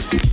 better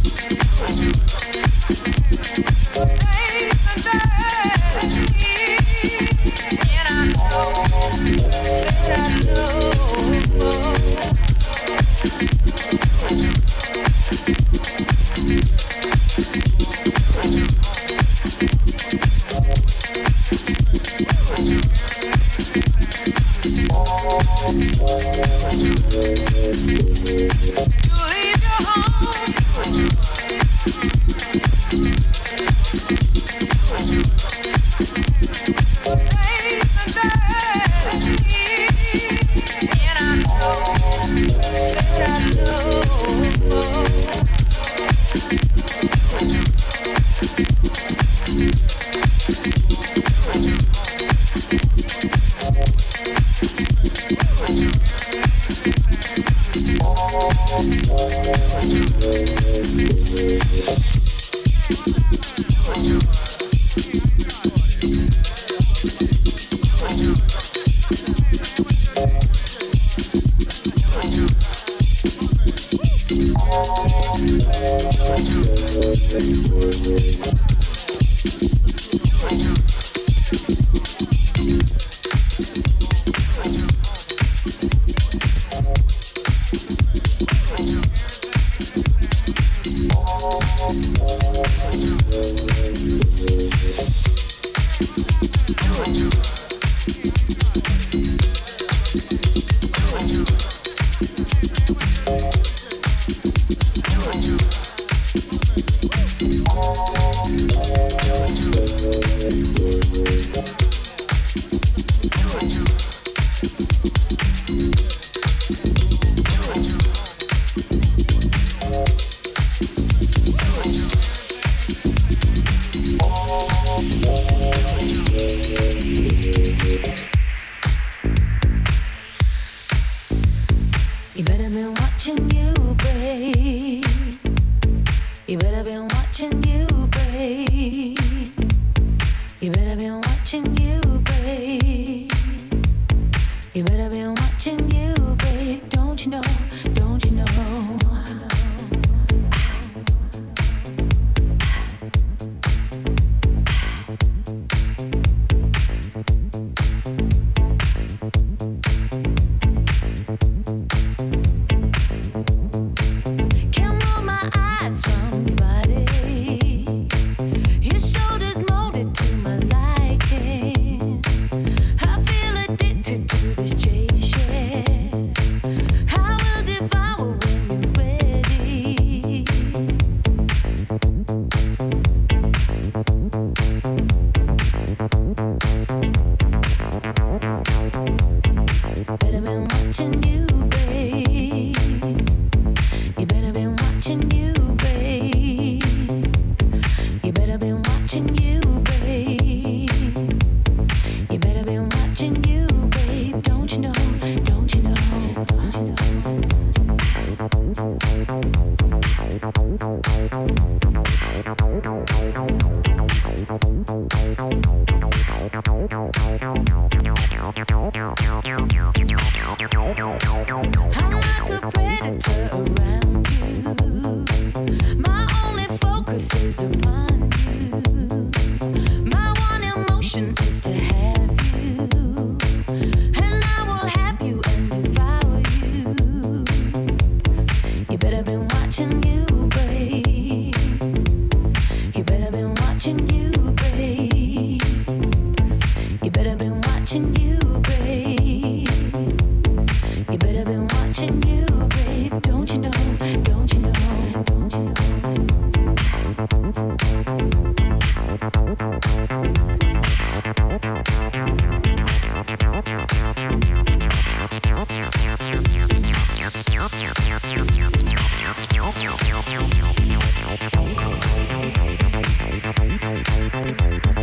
Bye.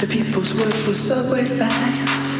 The people's words were subway lines.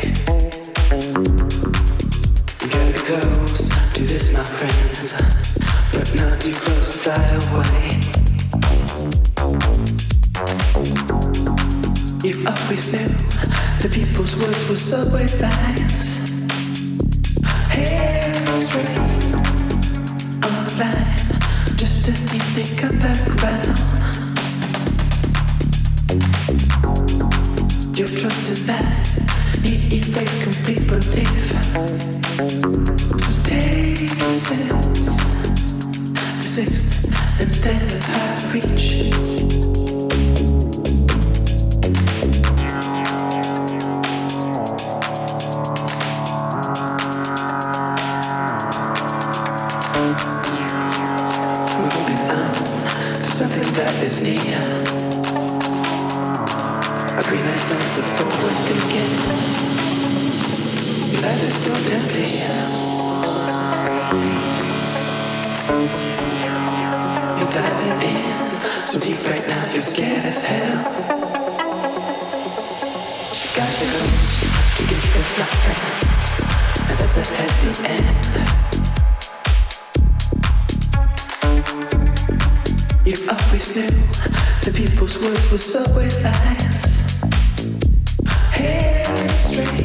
now, you're scared as hell. Got your hopes to get your flappers, and that's a happy end. You always knew the people's words were subway lines. Hey, straight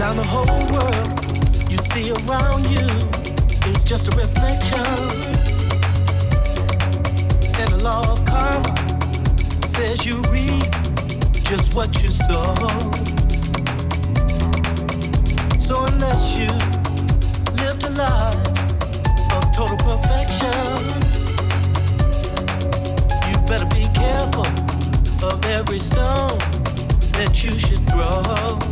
Now the whole world you see around you is just a reflection. And the law of karma says you reap just what you sow. So unless you live the life of total perfection, you better be careful of every stone that you should throw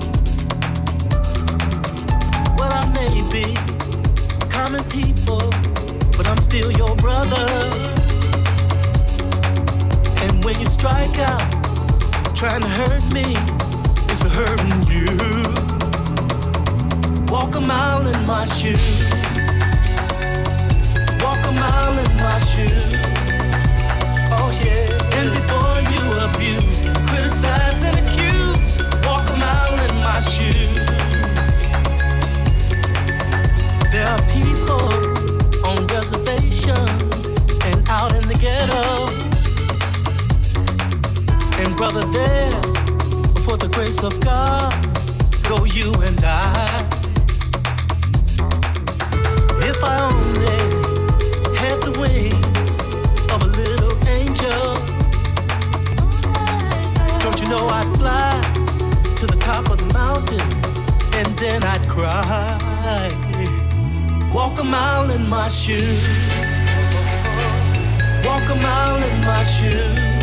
common people, but I'm still your brother. And when you strike out, trying to hurt me, is hurting you. Walk a mile in my shoes. Walk a mile in my shoes. Oh yeah. And before you abuse, criticize and accuse, walk a mile in my shoes. Reservations and out in the ghettos. And brother, there, for the grace of God, go you and I. If I only had the wings of a little angel, don't you know I'd fly to the top of the mountain and then I'd cry. Walk a mile in my shoes. A mile in my shoes.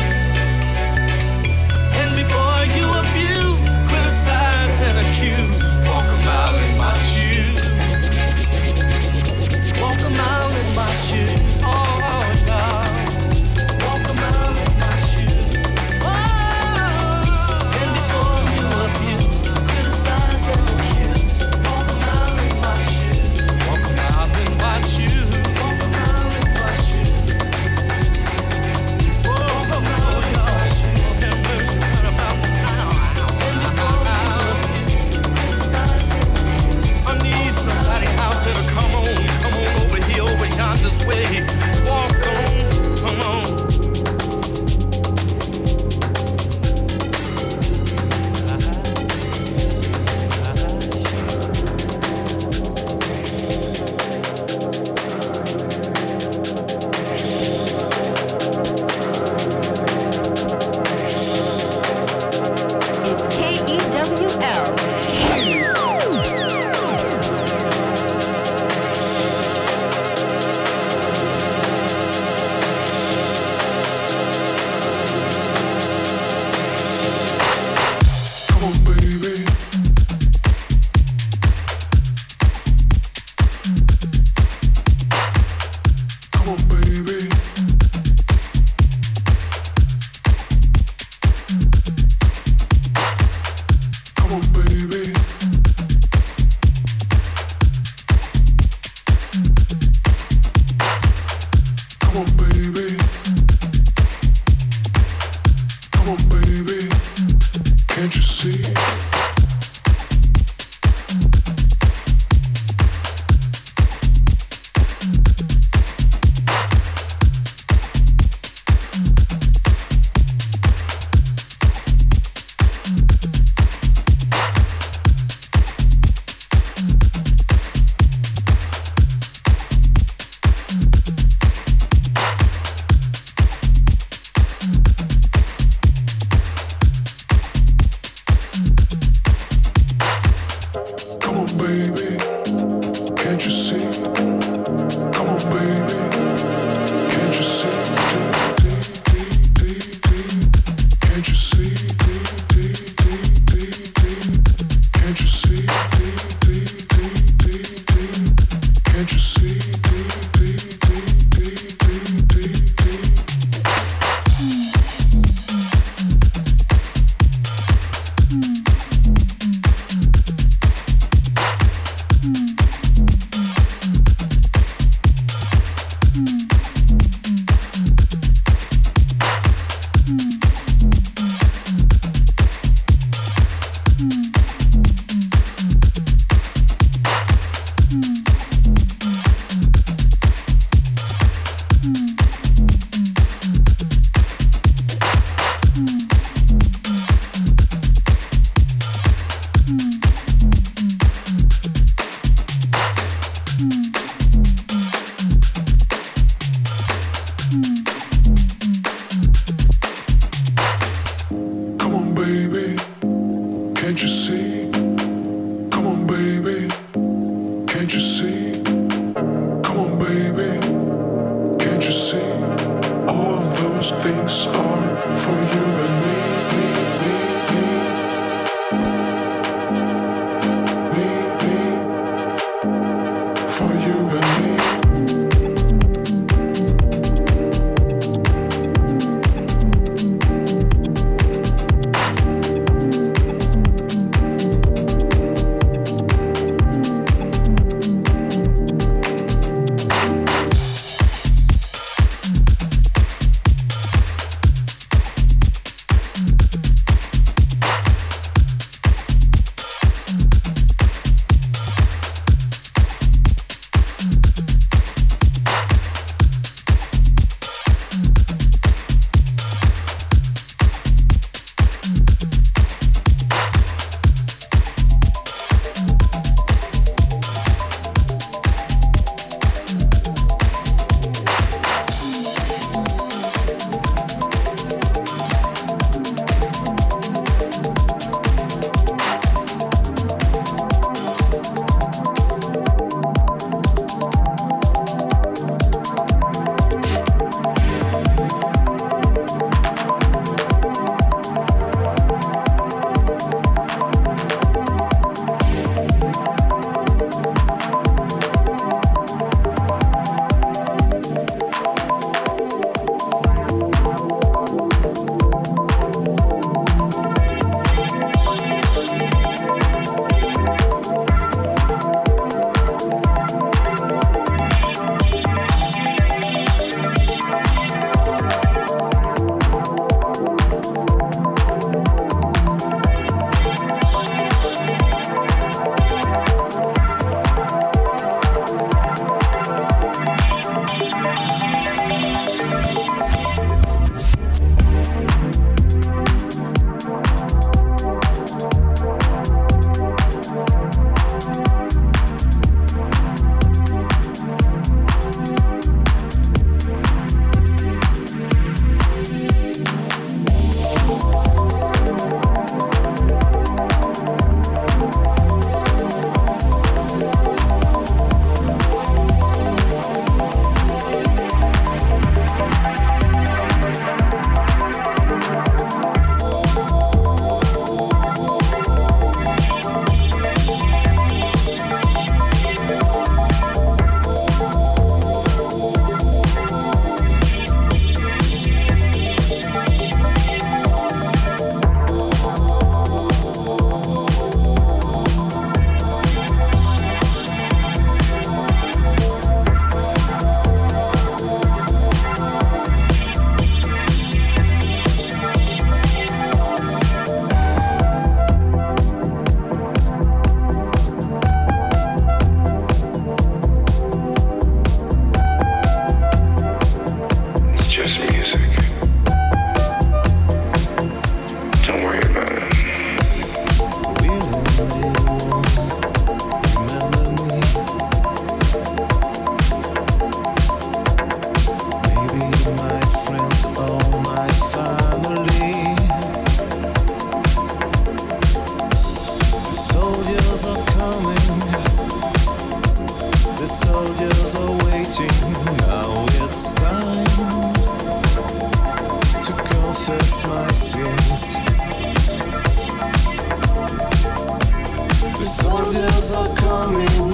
Soldiers are coming.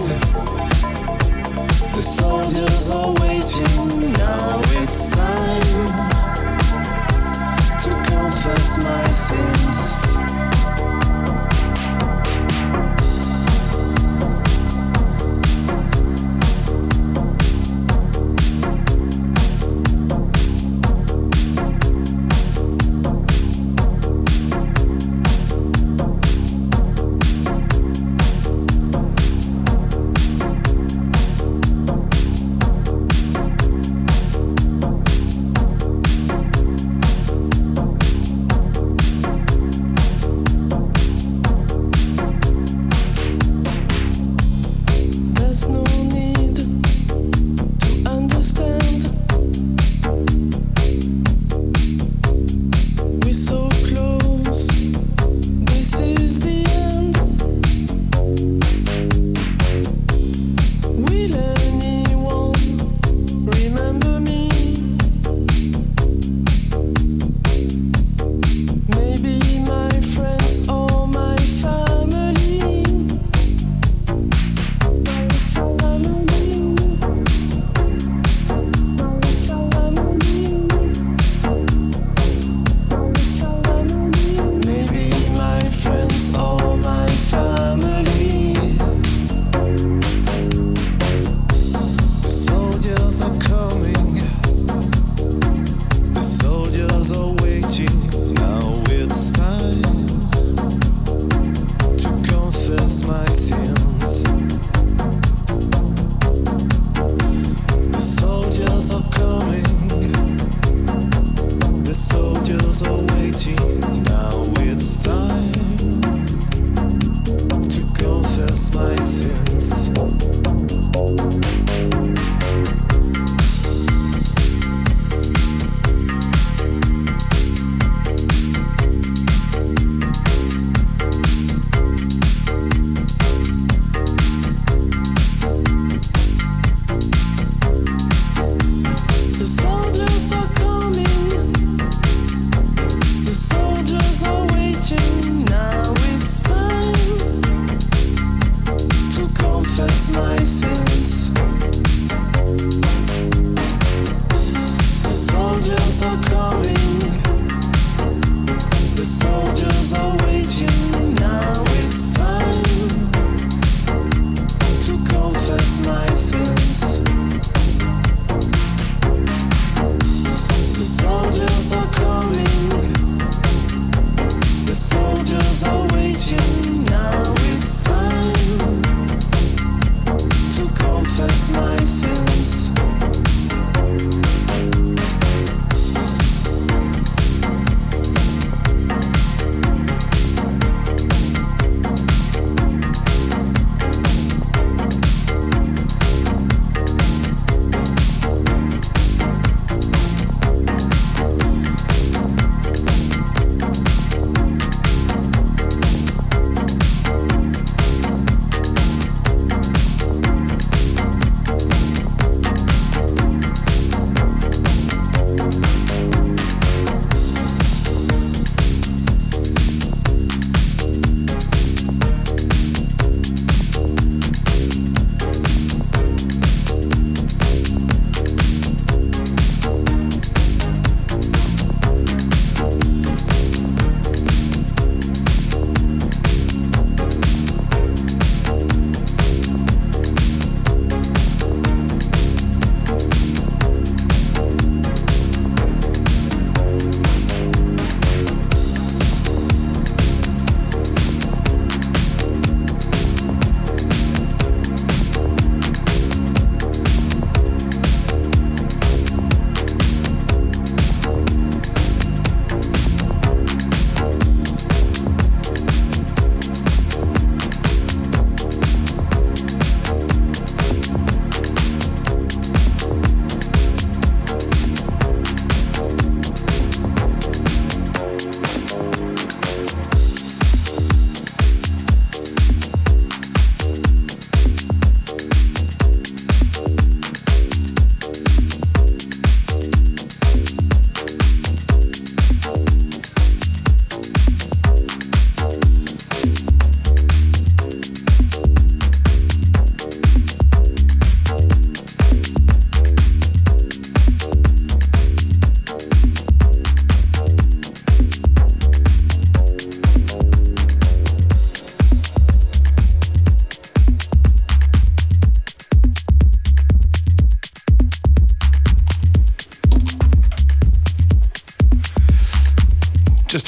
The soldiers are waiting. Now it's time to confess my sins.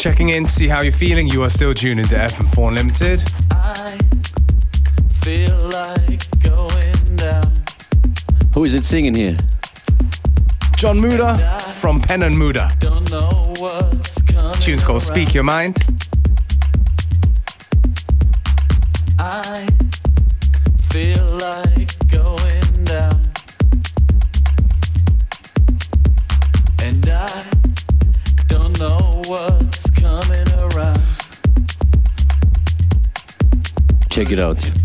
Checking in to see how you're feeling. You are still tuned into FM4 Unlimited. I feel like going down. Who is it singing here? John Muda from Pen and Muda. Don't know what's coming. Tune's called Speak Your Mind. It out.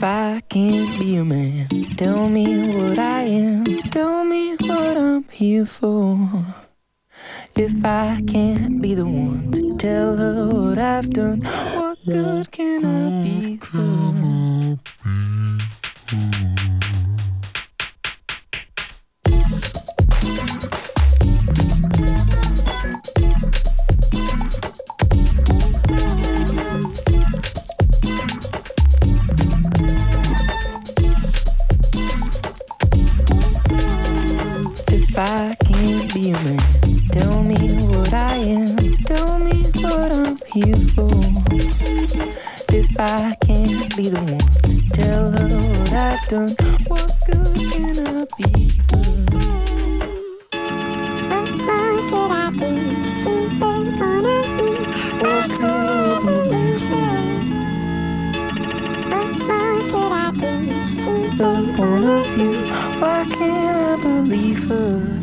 If I can't be a man, tell me what I am. Tell me what I'm here for. If I can't be the one to tell her what I've done, what good can I be for? I can't be a man. Tell me what I am. Tell me what I'm here for. If I can't be the one, tell her what I've done. What good can I be? What more could I do? Be. What more could I do? The honor why can't I believe her?